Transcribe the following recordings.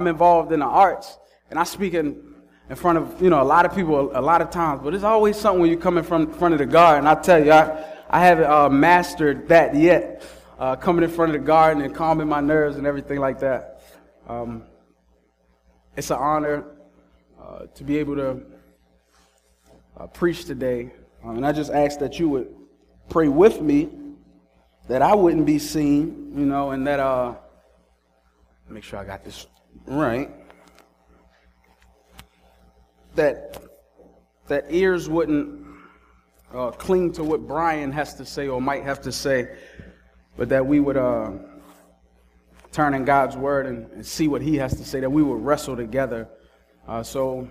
I'm involved in the arts, and I speak in, in front of, you know, a lot of people a lot of times, but it's always something when you come in front, front of the guard, and I tell you, I, I haven't uh, mastered that yet, uh, coming in front of the garden and calming my nerves and everything like that. Um, it's an honor uh, to be able to uh, preach today, um, and I just ask that you would pray with me that I wouldn't be seen, you know, and that, uh, make sure I got this right, that, that ears wouldn't uh, cling to what Brian has to say or might have to say, but that we would uh, turn in God's word and, and, see what he has to say, that we would wrestle together. Uh, so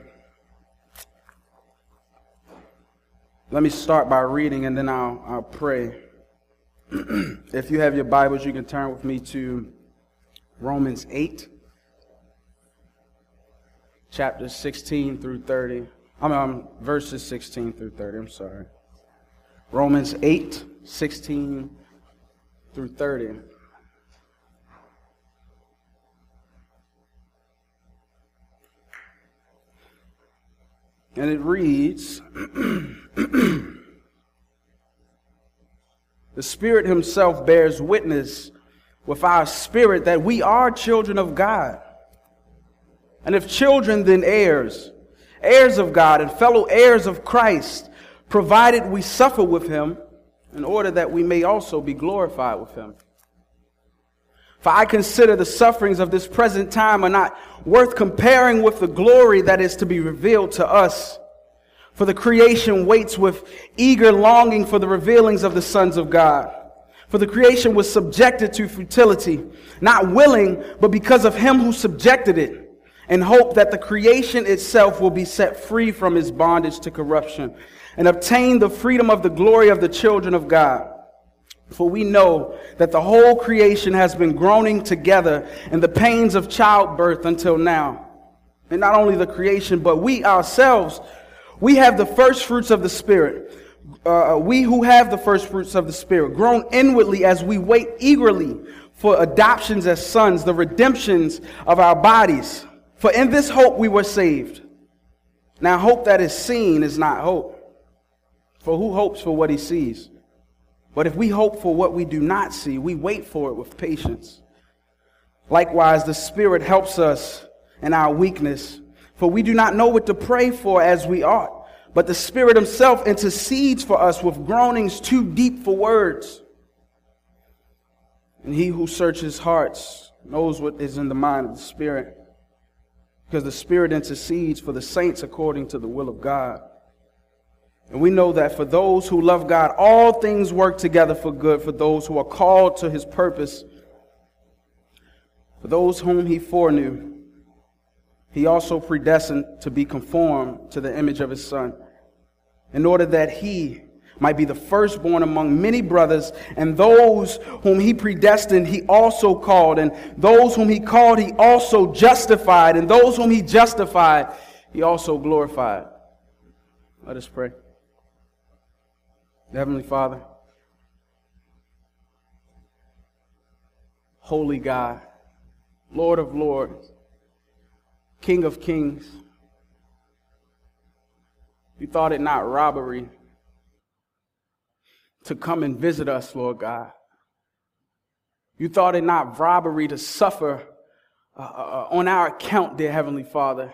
let me start by reading and then I'll, I'll pray. if you have your Bibles, you can turn with me to Romans 8 chapters 16 through 30. I mean, um, verses 16 through 30. I'm sorry. Romans 8, 16 through 30. And it reads The Spirit Himself bears witness with our spirit that we are children of God. And if children, then heirs, heirs of God and fellow heirs of Christ, provided we suffer with him in order that we may also be glorified with him. For I consider the sufferings of this present time are not worth comparing with the glory that is to be revealed to us. For the creation waits with eager longing for the revealings of the sons of God. For the creation was subjected to futility, not willing, but because of him who subjected it and hope that the creation itself will be set free from its bondage to corruption and obtain the freedom of the glory of the children of God. For we know that the whole creation has been groaning together in the pains of childbirth until now. And not only the creation, but we ourselves, we have the first fruits of the Spirit. Uh, we who have the first fruits of the Spirit, groan inwardly as we wait eagerly for adoptions as sons, the redemptions of our bodies. For in this hope we were saved. Now, hope that is seen is not hope. For who hopes for what he sees? But if we hope for what we do not see, we wait for it with patience. Likewise, the Spirit helps us in our weakness, for we do not know what to pray for as we ought. But the Spirit Himself intercedes for us with groanings too deep for words. And He who searches hearts knows what is in the mind of the Spirit because the Spirit intercedes for the saints according to the will of God. And we know that for those who love God, all things work together for good for those who are called to his purpose. For those whom he foreknew, he also predestined to be conformed to the image of his Son, in order that he might be the firstborn among many brothers, and those whom he predestined, he also called, and those whom he called, he also justified, and those whom he justified, he also glorified. Let us pray. Heavenly Father, Holy God, Lord of Lords, King of Kings, you thought it not robbery to come and visit us, Lord God. You thought it not robbery to suffer uh, uh, on our account, dear Heavenly Father.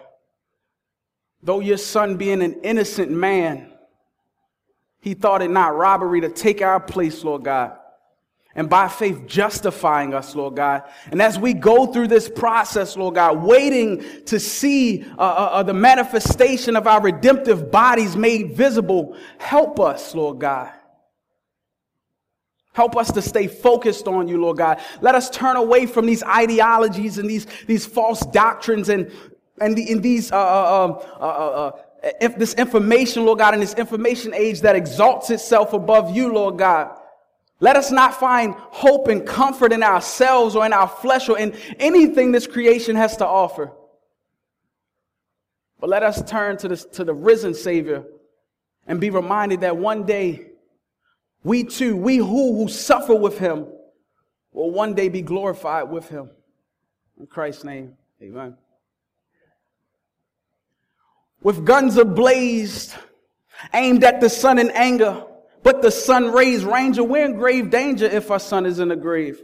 Though your son being an innocent man, he thought it not robbery to take our place, Lord God. And by faith, justifying us, Lord God. And as we go through this process, Lord God, waiting to see uh, uh, uh the manifestation of our redemptive bodies made visible, help us, Lord God. Help us to stay focused on you, Lord God. Let us turn away from these ideologies and these, these false doctrines and, and, the, these, uh, uh, uh, uh, uh if this information, Lord God, in this information age that exalts itself above you, Lord God. Let us not find hope and comfort in ourselves or in our flesh or in anything this creation has to offer. But let us turn to, this, to the risen Savior and be reminded that one day we too, we who, who suffer with him, will one day be glorified with him. In Christ's name, amen. With guns ablazed, aimed at the sun in anger, but the sun rays, Ranger, we're in grave danger if our son is in the grave.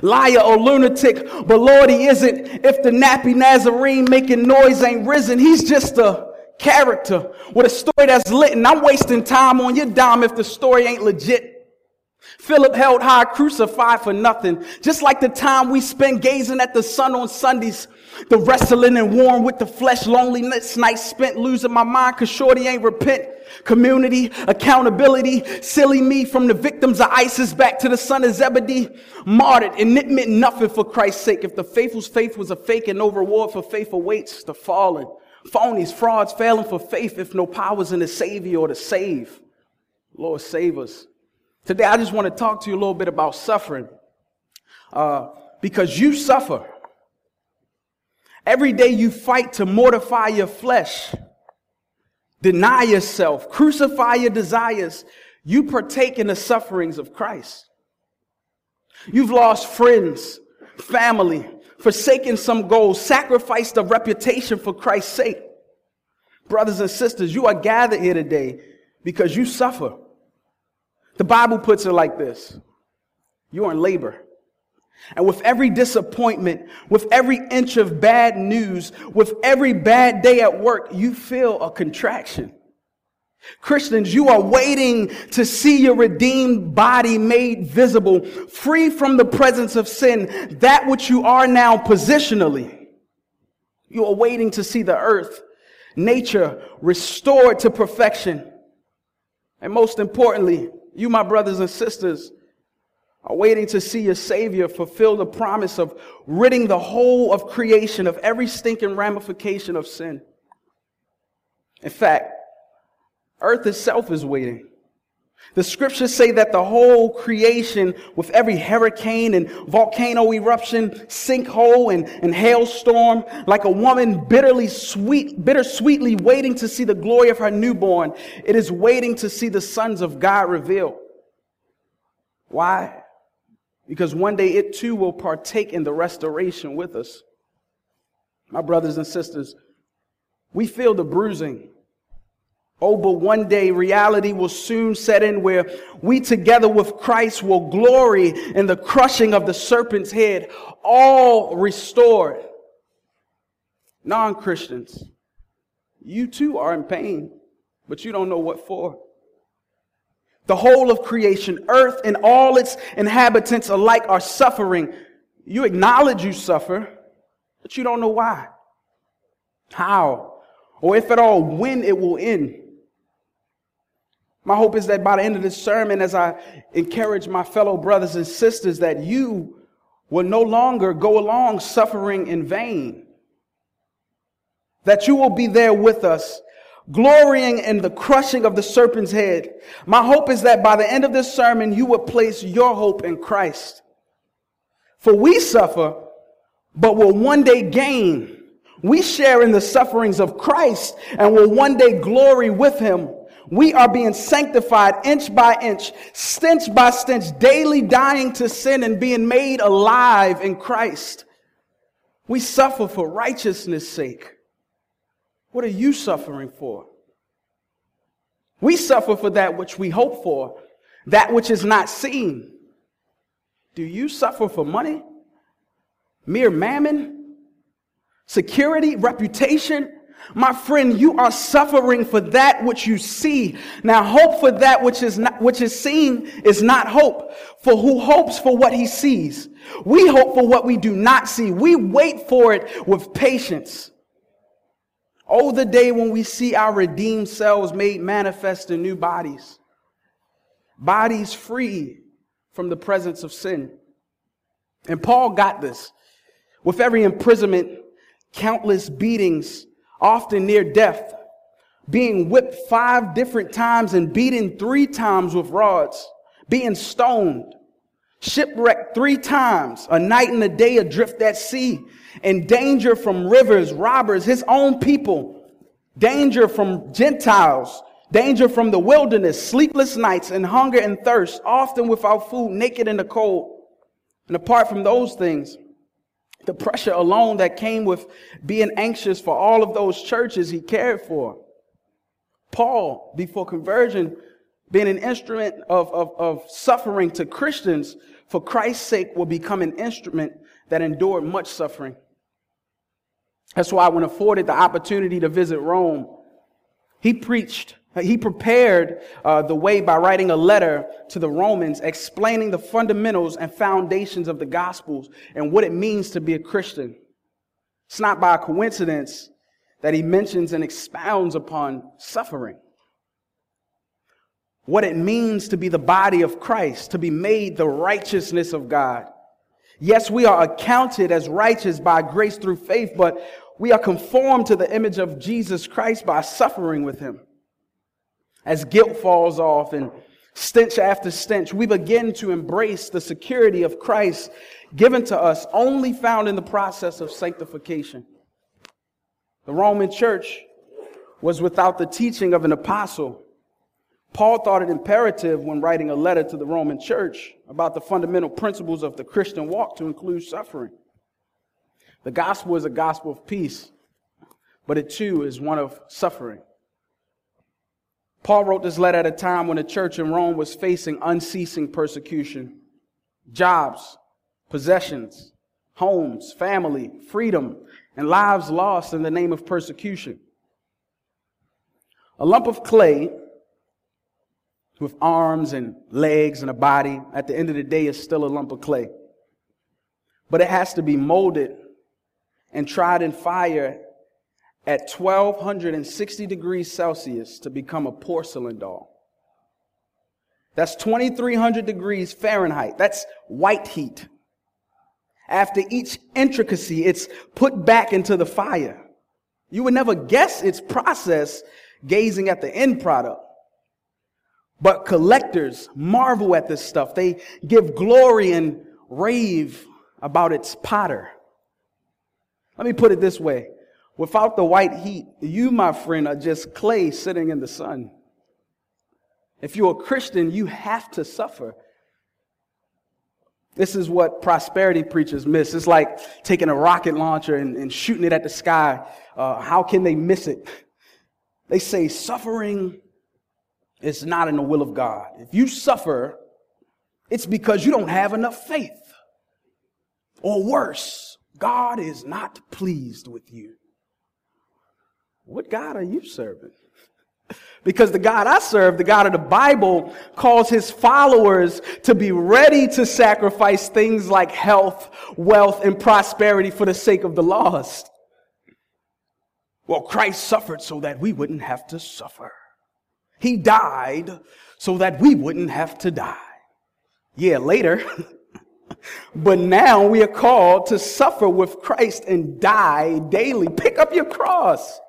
Liar or lunatic, but Lord, he isn't. If the nappy Nazarene making noise ain't risen, he's just a character with a story that's lit. And I'm wasting time on your dime if the story ain't legit. Philip held high, crucified for nothing. Just like the time we spend gazing at the sun on Sundays, the wrestling and warm with the flesh, loneliness, nights spent losing my mind because shorty ain't repent. Community, accountability, silly me from the victims of ISIS back to the son of Zebedee, martyred, and it meant nothing for Christ's sake. If the faithful's faith was a fake and no reward for faith awaits the fallen. Phonies, frauds, failing for faith if no powers in the Savior or to save. Lord, save us. Today, I just want to talk to you a little bit about suffering. Uh, because you suffer. Every day you fight to mortify your flesh, deny yourself, crucify your desires. You partake in the sufferings of Christ. You've lost friends, family, forsaken some goals, sacrificed a reputation for Christ's sake. Brothers and sisters, you are gathered here today because you suffer. The Bible puts it like this you're in labor. And with every disappointment, with every inch of bad news, with every bad day at work, you feel a contraction. Christians, you are waiting to see your redeemed body made visible, free from the presence of sin, that which you are now positionally. You are waiting to see the earth, nature restored to perfection. And most importantly, you, my brothers and sisters, are waiting to see your Savior fulfill the promise of ridding the whole of creation of every stinking ramification of sin. In fact, earth itself is waiting. The scriptures say that the whole creation, with every hurricane and volcano eruption, sinkhole and, and hailstorm, like a woman bitterly sweet, bittersweetly waiting to see the glory of her newborn, it is waiting to see the sons of God revealed. Why? Because one day it too will partake in the restoration with us. My brothers and sisters, we feel the bruising Oh, but one day reality will soon set in where we together with Christ will glory in the crushing of the serpent's head, all restored. Non Christians, you too are in pain, but you don't know what for. The whole of creation, earth and all its inhabitants alike are suffering. You acknowledge you suffer, but you don't know why, how, or if at all, when it will end. My hope is that by the end of this sermon, as I encourage my fellow brothers and sisters, that you will no longer go along suffering in vain. That you will be there with us, glorying in the crushing of the serpent's head. My hope is that by the end of this sermon, you will place your hope in Christ. For we suffer, but will one day gain. We share in the sufferings of Christ and will one day glory with him. We are being sanctified inch by inch, stench by stench, daily dying to sin and being made alive in Christ. We suffer for righteousness' sake. What are you suffering for? We suffer for that which we hope for, that which is not seen. Do you suffer for money? Mere mammon? Security? Reputation? My friend, you are suffering for that which you see. Now, hope for that which is not, which is seen is not hope. For who hopes for what he sees? We hope for what we do not see. We wait for it with patience. Oh, the day when we see our redeemed selves made manifest in new bodies. Bodies free from the presence of sin. And Paul got this. With every imprisonment, countless beatings, often near death, being whipped five different times and beaten three times with rods, being stoned, shipwrecked three times, a night and a day adrift at sea, in danger from rivers, robbers, his own people, danger from Gentiles, danger from the wilderness, sleepless nights, and hunger and thirst, often without food, naked in the cold. And apart from those things, The pressure alone that came with being anxious for all of those churches he cared for. Paul, before conversion, being an instrument of, of, of suffering to Christians for Christ's sake will become an instrument that endured much suffering. That's why when afforded the opportunity to visit Rome, he preached, he prepared uh, the way by writing a letter to the Romans explaining the fundamentals and foundations of the Gospels and what it means to be a Christian. It's not by coincidence that he mentions and expounds upon suffering. What it means to be the body of Christ, to be made the righteousness of God. Yes, we are accounted as righteous by grace through faith, but we are conformed to the image of Jesus Christ by suffering with him. As guilt falls off and stench after stench, we begin to embrace the security of Christ given to us, only found in the process of sanctification. The Roman church was without the teaching of an apostle. Paul thought it imperative when writing a letter to the Roman church about the fundamental principles of the Christian walk to include suffering. The gospel is a gospel of peace, but it too is one of suffering. Paul wrote this letter at a time when the church in Rome was facing unceasing persecution. Jobs, possessions, homes, family, freedom, and lives lost in the name of persecution. A lump of clay with arms and legs and a body, at the end of the day, is still a lump of clay. But it has to be molded and tried in fire at 1260 degrees Celsius to become a porcelain doll. That's 2300 degrees Fahrenheit. That's white heat. After each intricacy, it's put back into the fire. You would never guess its process gazing at the end product. But collectors marvel at this stuff. They give glory and rave about its potter. Let me put it this way. Without the white heat, you, my friend, are just clay sitting in the sun. If you're a Christian, you have to suffer. This is what prosperity preachers miss. It's like taking a rocket launcher and, and shooting it at the sky. Uh, how can they miss it? They say suffering is not in the will of God. If you suffer, it's because you don't have enough faith. Or worse, God is not pleased with you. What God are you serving? Because the God I serve, the God of the Bible, calls his followers to be ready to sacrifice things like health, wealth, and prosperity for the sake of the lost. Well, Christ suffered so that we wouldn't have to suffer. He died so that we wouldn't have to die. Yeah, later, But now we are called to suffer with Christ and die daily. Pick up your cross.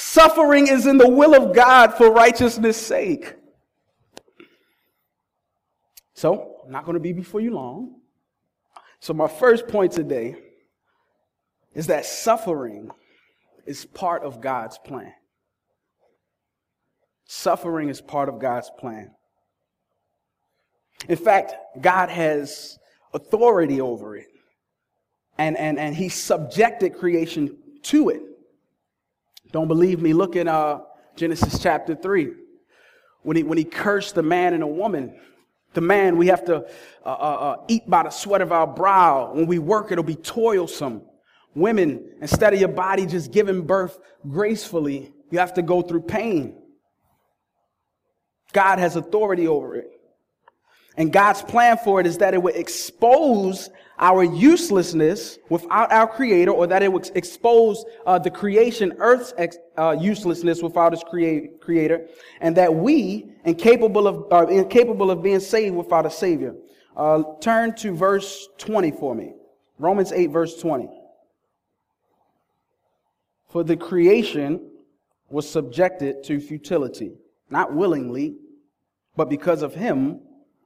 Suffering is in the will of God for righteousness' sake. So, I'm not going to be before you long. So, my first point today is that suffering is part of God's plan. Suffering is part of God's plan. In fact, God has authority over it. And, and, and he subjected creation to it. Don't believe me? Look in uh, Genesis chapter 3. When he, when he cursed the man and the woman, the man, we have to uh, uh, uh, eat by the sweat of our brow. When we work, it'll be toilsome. Women, instead of your body just giving birth gracefully, you have to go through pain. God has authority over it. And God's plan for it is that it would expose our uselessness without our creator, or that it would expose uh, the creation, earth's ex- uh, uselessness without its create- creator, and that we, incapable of, uh, incapable of being saved without a savior. Uh, turn to verse 20 for me. Romans 8, verse 20. For the creation was subjected to futility, not willingly, but because of him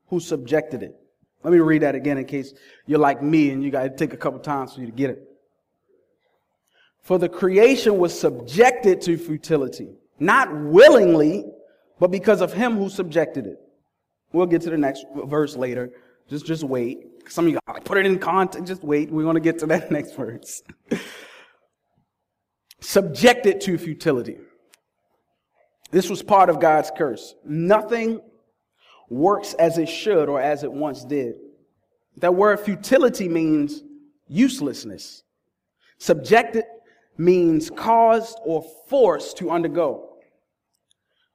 who subjected it. Let me read that again in case you're like me and you got to take a couple times for you to get it. For the creation was subjected to futility, not willingly, but because of him who subjected it. We'll get to the next verse later. Just, just wait. Some of you got like, put it in context. Just wait. We're going to get to that next verse. Subjected to futility. This was part of God's curse. Nothing works as it should or as it once did. That word futility means uselessness. Subjected means caused or forced to undergo.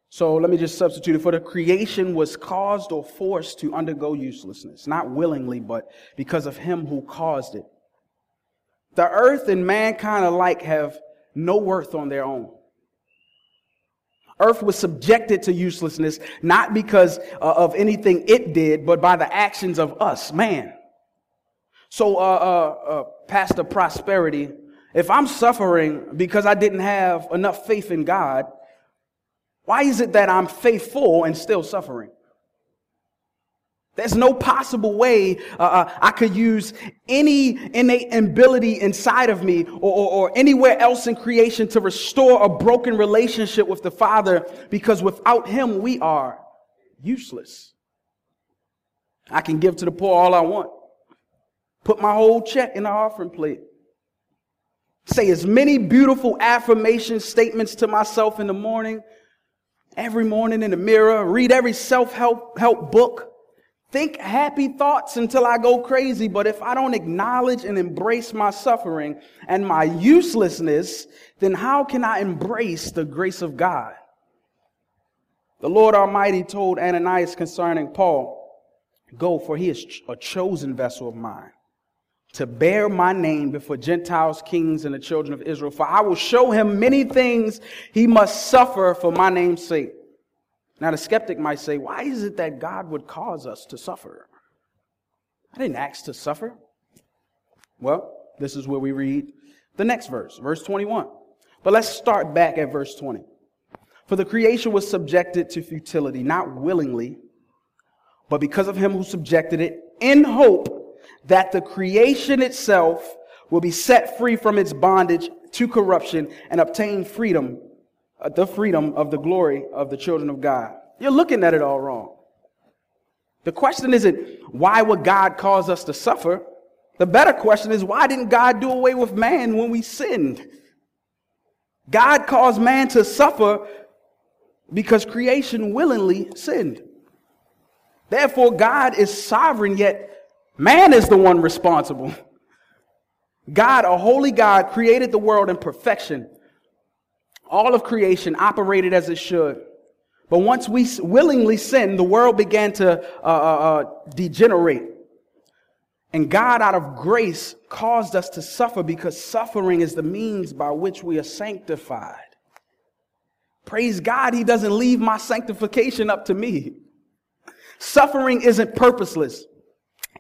So let me just substitute it for the creation was caused or forced to undergo uselessness, not willingly, but because of him who caused it. The earth and mankind alike have no worth on their own. Earth was subjected to uselessness, not because uh, of anything it did, but by the actions of us, man. So, uh, uh, uh Pastor Prosperity, if I'm suffering because I didn't have enough faith in God, why is it that I'm faithful and still suffering? There's no possible way uh, uh, I could use any innate ability inside of me or, or, or anywhere else in creation to restore a broken relationship with the Father because without Him we are useless. I can give to the poor all I want, put my whole check in the offering plate, say as many beautiful affirmation statements to myself in the morning every morning in the mirror, read every self help help book, think happy thoughts until I go crazy. But if I don't acknowledge and embrace my suffering and my uselessness, then how can I embrace the grace of God? The Lord Almighty told Ananias concerning Paul, Go, for he is a chosen vessel of mine to bear my name before Gentiles, kings, and the children of Israel. For I will show him many things he must suffer for my name's sake. Now, the skeptic might say, Why is it that God would cause us to suffer? I didn't ask to suffer. Well, this is where we read the next verse, verse 21. But let's start back at verse 20. For the creation was subjected to futility, not willingly, but because of him who subjected it, in hope that the creation itself will be set free from its bondage to corruption and obtain freedom, Uh, the freedom of the glory of the children of God. You're looking at it all wrong. The question isn't why would God cause us to suffer? The better question is why didn't God do away with man when we sinned? God caused man to suffer because creation willingly sinned. Therefore, God is sovereign, yet Man is the one responsible. God, a holy God, created the world in perfection. All of creation operated as it should. But once we willingly sinned, the world began to uh, uh, uh, degenerate. And God, out of grace, caused us to suffer because suffering is the means by which we are sanctified. Praise God, He doesn't leave my sanctification up to me. Suffering isn't purposeless.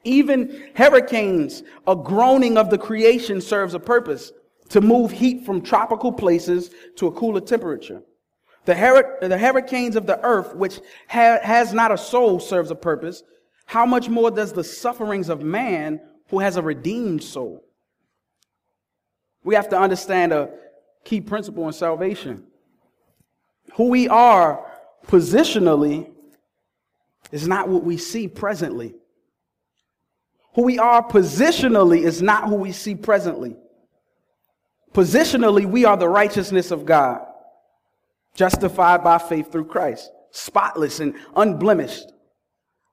Even hurricanes, a groaning of the creation serves a purpose to move heat from tropical places to a cooler temperature. The, hur- the hurricanes of the earth, which ha- has not a soul, serves a purpose. How much more does the sufferings of man who has a redeemed soul? We have to understand a key principle in salvation. Who we are positionally is not what we see presently. Who we are positionally is not who we see presently. Positionally, we are the righteousness of God, justified by faith through Christ, spotless and unblemished.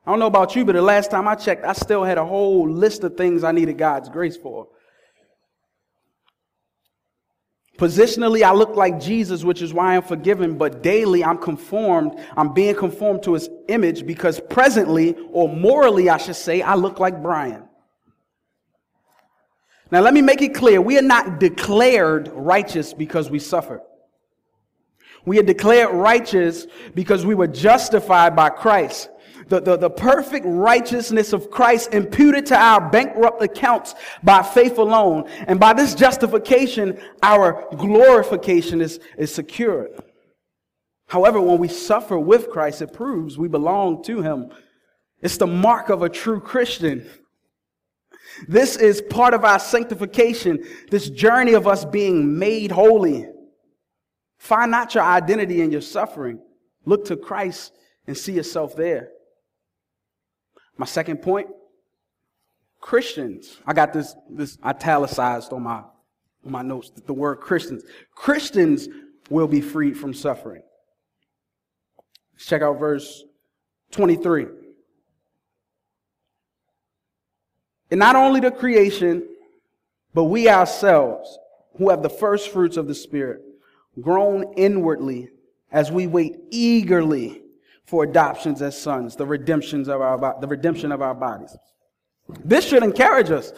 I don't know about you, but the last time I checked, I still had a whole list of things I needed God's grace for. Positionally, I look like Jesus, which is why I'm forgiven, but daily I'm conformed. I'm being conformed to his image because presently, or morally, I should say, I look like Brian. Now, let me make it clear. We are not declared righteous because we suffer. We are declared righteous because we were justified by Christ the, the, the perfect righteousness of Christ imputed to our bankrupt accounts by faith alone. And by this justification, our glorification is, is secured. However, when we suffer with Christ, it proves we belong to Him. It's the mark of a true Christian. This is part of our sanctification, this journey of us being made holy. Find not your identity in your suffering. Look to Christ and see yourself there. My second point Christians, I got this, this italicized on my, on my notes, the word Christians. Christians will be freed from suffering. Let's check out verse 23. And not only the creation, but we ourselves, who have the first fruits of the Spirit, groan inwardly as we wait eagerly for adoptions as sons, the redemptions of our the redemption of our bodies. This should encourage us.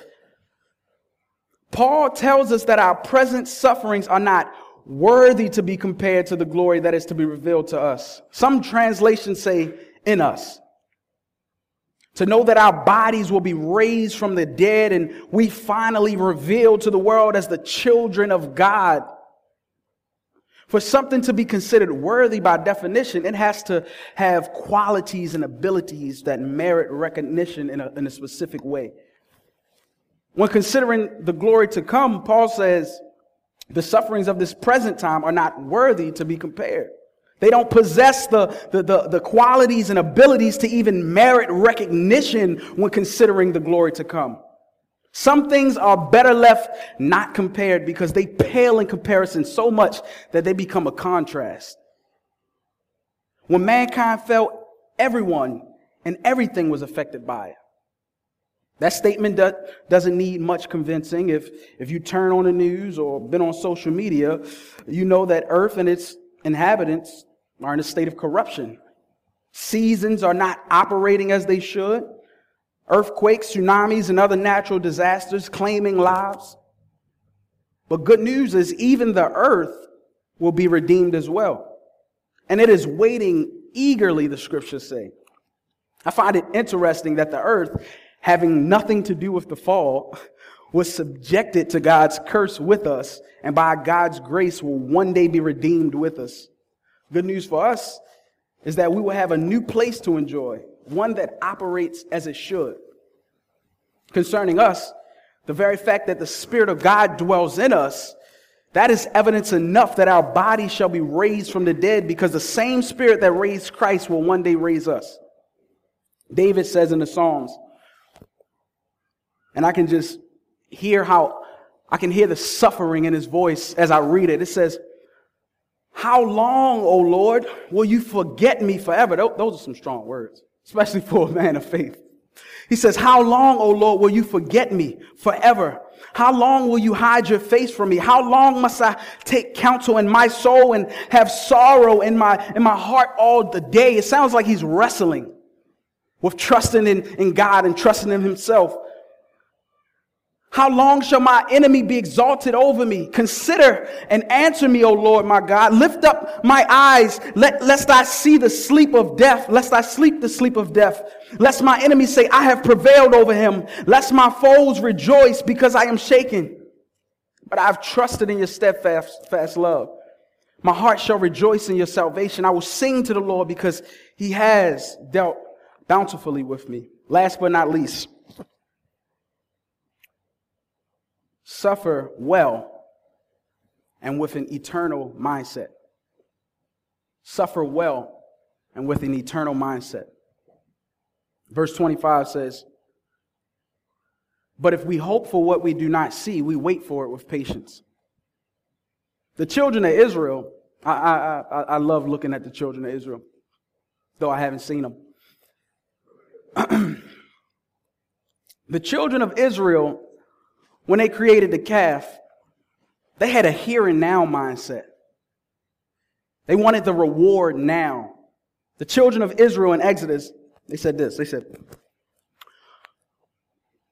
Paul tells us that our present sufferings are not worthy to be compared to the glory that is to be revealed to us. Some translations say in us. To know that our bodies will be raised from the dead and we finally revealed to the world as the children of God. For something to be considered worthy by definition, it has to have qualities and abilities that merit recognition in a, in a specific way. When considering the glory to come, Paul says, the sufferings of this present time are not worthy to be compared. They don't possess the, the, the, the, qualities and abilities to even merit recognition when considering the glory to come. Some things are better left not compared because they pale in comparison so much that they become a contrast. When mankind fell, everyone and everything was affected by it. That statement doesn't need much convincing. If, if you turn on the news or been on social media, you know that earth and its inhabitants are in a state of corruption. Seasons are not operating as they should. Earthquakes, tsunamis, and other natural disasters claiming lives. But good news is even the earth will be redeemed as well. And it is waiting eagerly, the scriptures say. I find it interesting that the earth, having nothing to do with the fall, was subjected to God's curse with us, and by God's grace will one day be redeemed with us. Good news for us is that we will have a new place to enjoy, one that operates as it should. Concerning us, the very fact that the Spirit of God dwells in us, that is evidence enough that our bodies shall be raised from the dead because the same Spirit that raised Christ will one day raise us. David says in the Psalms, and I can just hear how I can hear the suffering in his voice as I read it. It says, how long, O Lord, will you forget me forever? Those are some strong words, especially for a man of faith. He says, How long, O Lord, will you forget me forever? How long will you hide your face from me? How long must I take counsel in my soul and have sorrow in my, in my heart all the day? It sounds like he's wrestling with trusting in, in God and trusting in himself. How long shall my enemy be exalted over me? Consider and answer me, O Lord my God. Lift up my eyes, let, lest I see the sleep of death, lest I sleep the sleep of death. Lest my enemy say, I have prevailed over him. Lest my foes rejoice because I am shaken. But I've trusted in your steadfast fast love. My heart shall rejoice in your salvation. I will sing to the Lord because he has dealt bountifully with me. Last but not least, suffer well and with an eternal mindset. Suffer well and with an eternal mindset. Verse 25 says, But if we hope for what we do not see, we wait for it with patience. The children of Israel, I, I, I, I love looking at the children of Israel, though I haven't seen them. the children of Israel when they created the calf, they had a here and now mindset. They wanted the reward now. The children of Israel in Exodus, they said this. They said,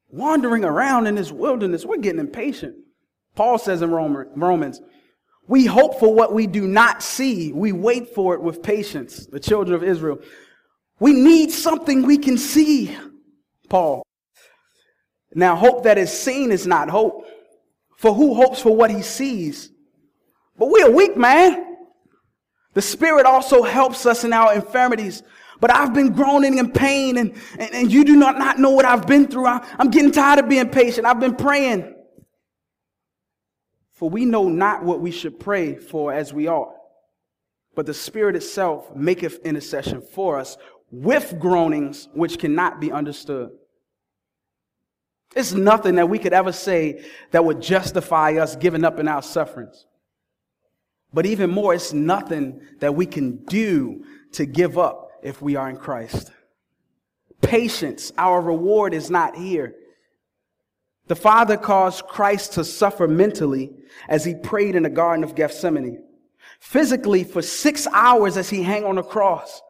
wandering around in this wilderness, we're getting impatient. Paul says in Romans, we hope for what we do not see. We wait for it with patience. The children of Israel. We need something we can see. Paul. Now, hope that is seen is not hope. For who hopes for what he sees? But we are weak, man. The Spirit also helps us in our infirmities. But I've been groaning in pain, and, and, and you do not, not know what I've been through. I, I'm getting tired of being patient. I've been praying. For we know not what we should pray for as we ought. But the Spirit itself maketh intercession for us with groanings which cannot be understood. It's nothing that we could ever say that would justify us giving up in our sufferings. But even more, it's nothing that we can do to give up if we are in Christ. Patience, our reward is not here. The Father caused Christ to suffer mentally as he prayed in the Garden of Gethsemane. Physically, for six hours as he hung on the cross,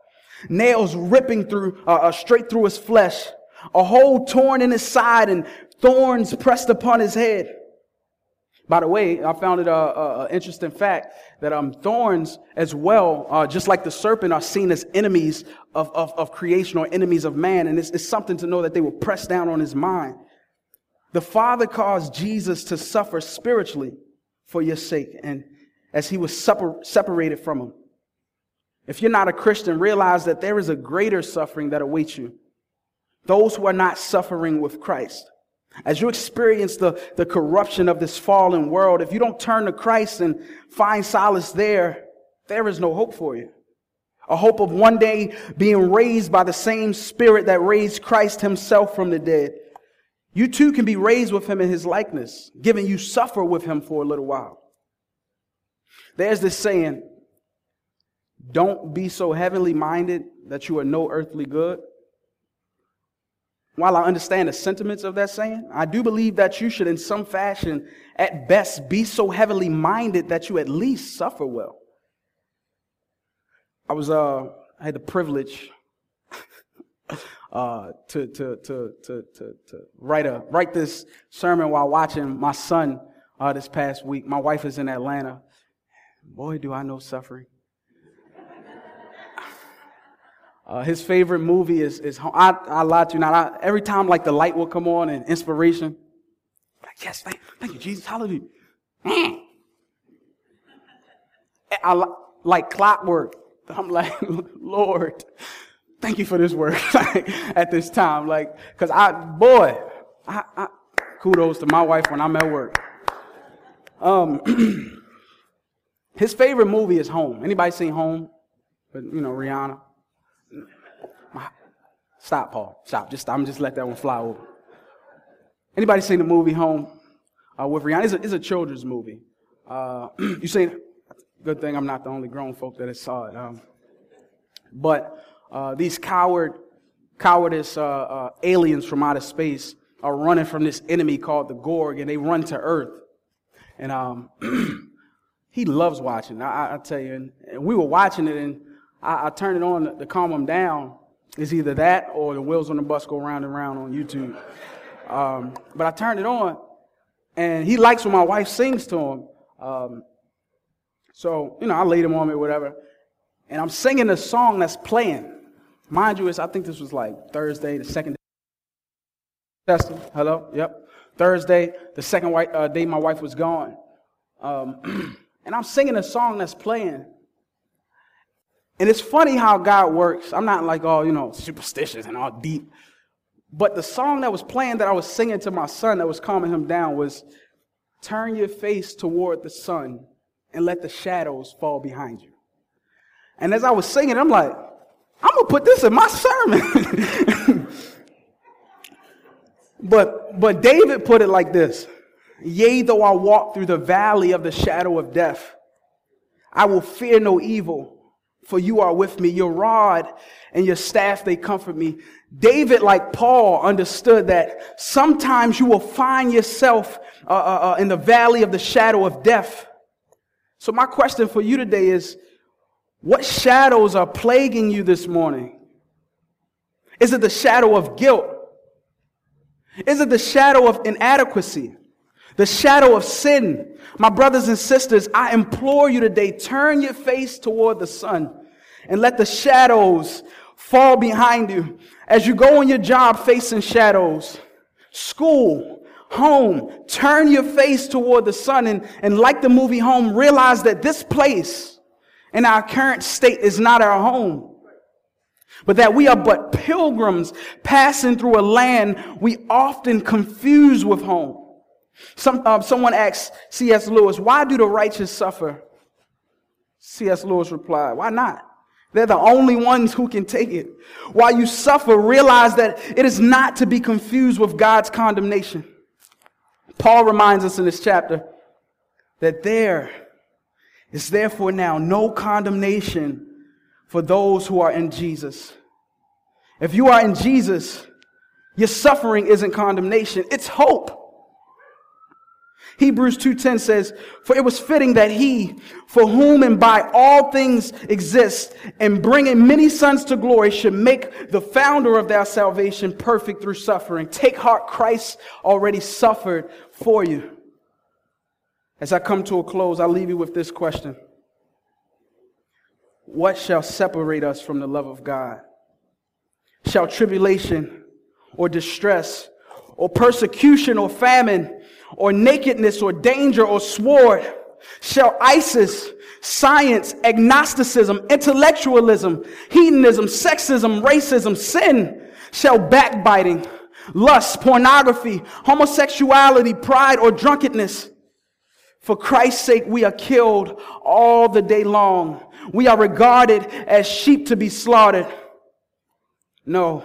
nails ripping through, uh, uh, straight through his flesh, a hole torn in his side and thorns pressed upon his head. By the way, I found it an interesting fact that um, thorns as well, uh, just like the serpent, are seen as enemies of, of, of creation or enemies of man. And it's, it's something to know that they were pressed down on his mind. The Father caused Jesus to suffer spiritually for your sake and as he was separ- separated from him. If you're not a Christian, realize that there is a greater suffering that awaits you. Those who are not suffering with Christ. As you experience the, the corruption of this fallen world, if you don't turn to Christ and find solace there, there is no hope for you. A hope of one day being raised by the same spirit that raised Christ himself from the dead. You too can be raised with him in his likeness, given you suffer with him for a little while. There's this saying, don't be so heavenly minded that you are no earthly good. While I understand the sentiments of that saying, I do believe that you should, in some fashion, at best, be so heavenly minded that you at least suffer well. I was, uh, I had the privilege uh, to, to, to, to, to, to write, a, write this sermon while watching my son uh, this past week. My wife is in Atlanta. Boy, do I know suffering. Uh, his favorite movie is, is I, I lied to you Now, I, every time like the light will come on and inspiration, like, yes, thank, thank you, Jesus, hallelujah. Mm. I, like clockwork. I'm like, Lord, thank you for this work at this time. Like, cause I, boy, I, I, kudos to my wife when I'm at work. Um, his favorite movie is Home. Anybody seen Home? But you know, Rihanna. Stop, Paul. Stop. Just I'm just let that one fly over. Anybody seen the movie Home uh, with Rihanna? It's a, it's a children's movie. Uh, you seen? Good thing I'm not the only grown folk that has saw it. Um, but uh, these coward, cowardice uh, uh, aliens from outer space are running from this enemy called the Gorg, and they run to Earth. And um, he loves watching. I, I tell you, and, and, we were watching it, and I, I turned it on to, to calm him down. It's either that or the wheels on the bus go round and round on YouTube. Um, but I turned it on, and he likes when my wife sings to him. Um, so, you know, I laid him on me, whatever. And I'm singing a song that's playing. Mind you, it's, I think this was like Thursday, the second day. Testing. Hello? Yep. Thursday, the second uh, day my wife was gone. Um, and I'm singing a song that's playing. And it's funny how God works. I'm not like all, you know, superstitious and all deep. But the song that was playing that I was singing to my son that was calming him down was Turn your face toward the sun and let the shadows fall behind you. And as I was singing, I'm like, I'm to put this in my sermon. but, but David put it like this Yea, though I walk through the valley of the shadow of death, I will fear no evil for you are with me. Your rod and your staff, they comfort me. David, like Paul, understood that sometimes you will find yourself uh, uh, uh, in the valley of the shadow of death. So my question for you today is, what shadows are plaguing you this morning? Is it the shadow of guilt? Is it the shadow of inadequacy? The shadow of sin? My brothers and sisters, I implore you today, turn your face toward the sun and let the shadows fall behind you. As you go on your job facing shadows, school, home, turn your face toward the sun and, and like the movie Home, realize that this place in our current state is not our home but that we are but pilgrims passing through a land we often confuse with home. Some, uh, someone asked C.S. Lewis, why do the righteous suffer? C.S. Lewis replied, why not? They're the only ones who can take it. While you suffer, realize that it is not to be confused with God's condemnation. Paul reminds us in this chapter that there is therefore now no condemnation for those who are in Jesus. If you are in Jesus, your suffering isn't condemnation, it's hope. Hebrews 2:10 says, "For it was fitting that he, for whom and by all things exist, and bringing many sons to glory, should make the founder of their salvation perfect through suffering. Take heart, Christ already suffered for you." As I come to a close, I'll leave you with this question. What shall separate us from the love of God? Shall tribulation or distress or persecution or famine or nakedness or danger or sword? Shall ISIS, science, agnosticism, intellectualism, hedonism, sexism, racism, sin, shall backbiting, lust, pornography, homosexuality, pride, or drunkenness? For Christ's sake, we are killed all the day long. We are regarded as sheep to be slaughtered. No.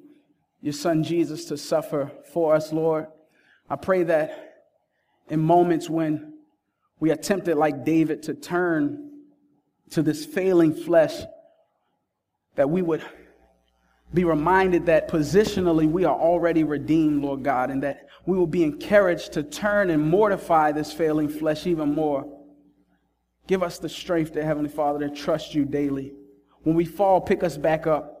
your son Jesus to suffer for us, Lord. I pray that in moments when we are tempted, like David, to turn to this failing flesh, that we would be reminded that positionally we are already redeemed, Lord God, and that we will be encouraged to turn and mortify this failing flesh even more. Give us the strength, dear Heavenly Father, to trust you daily. When we fall, pick us back up.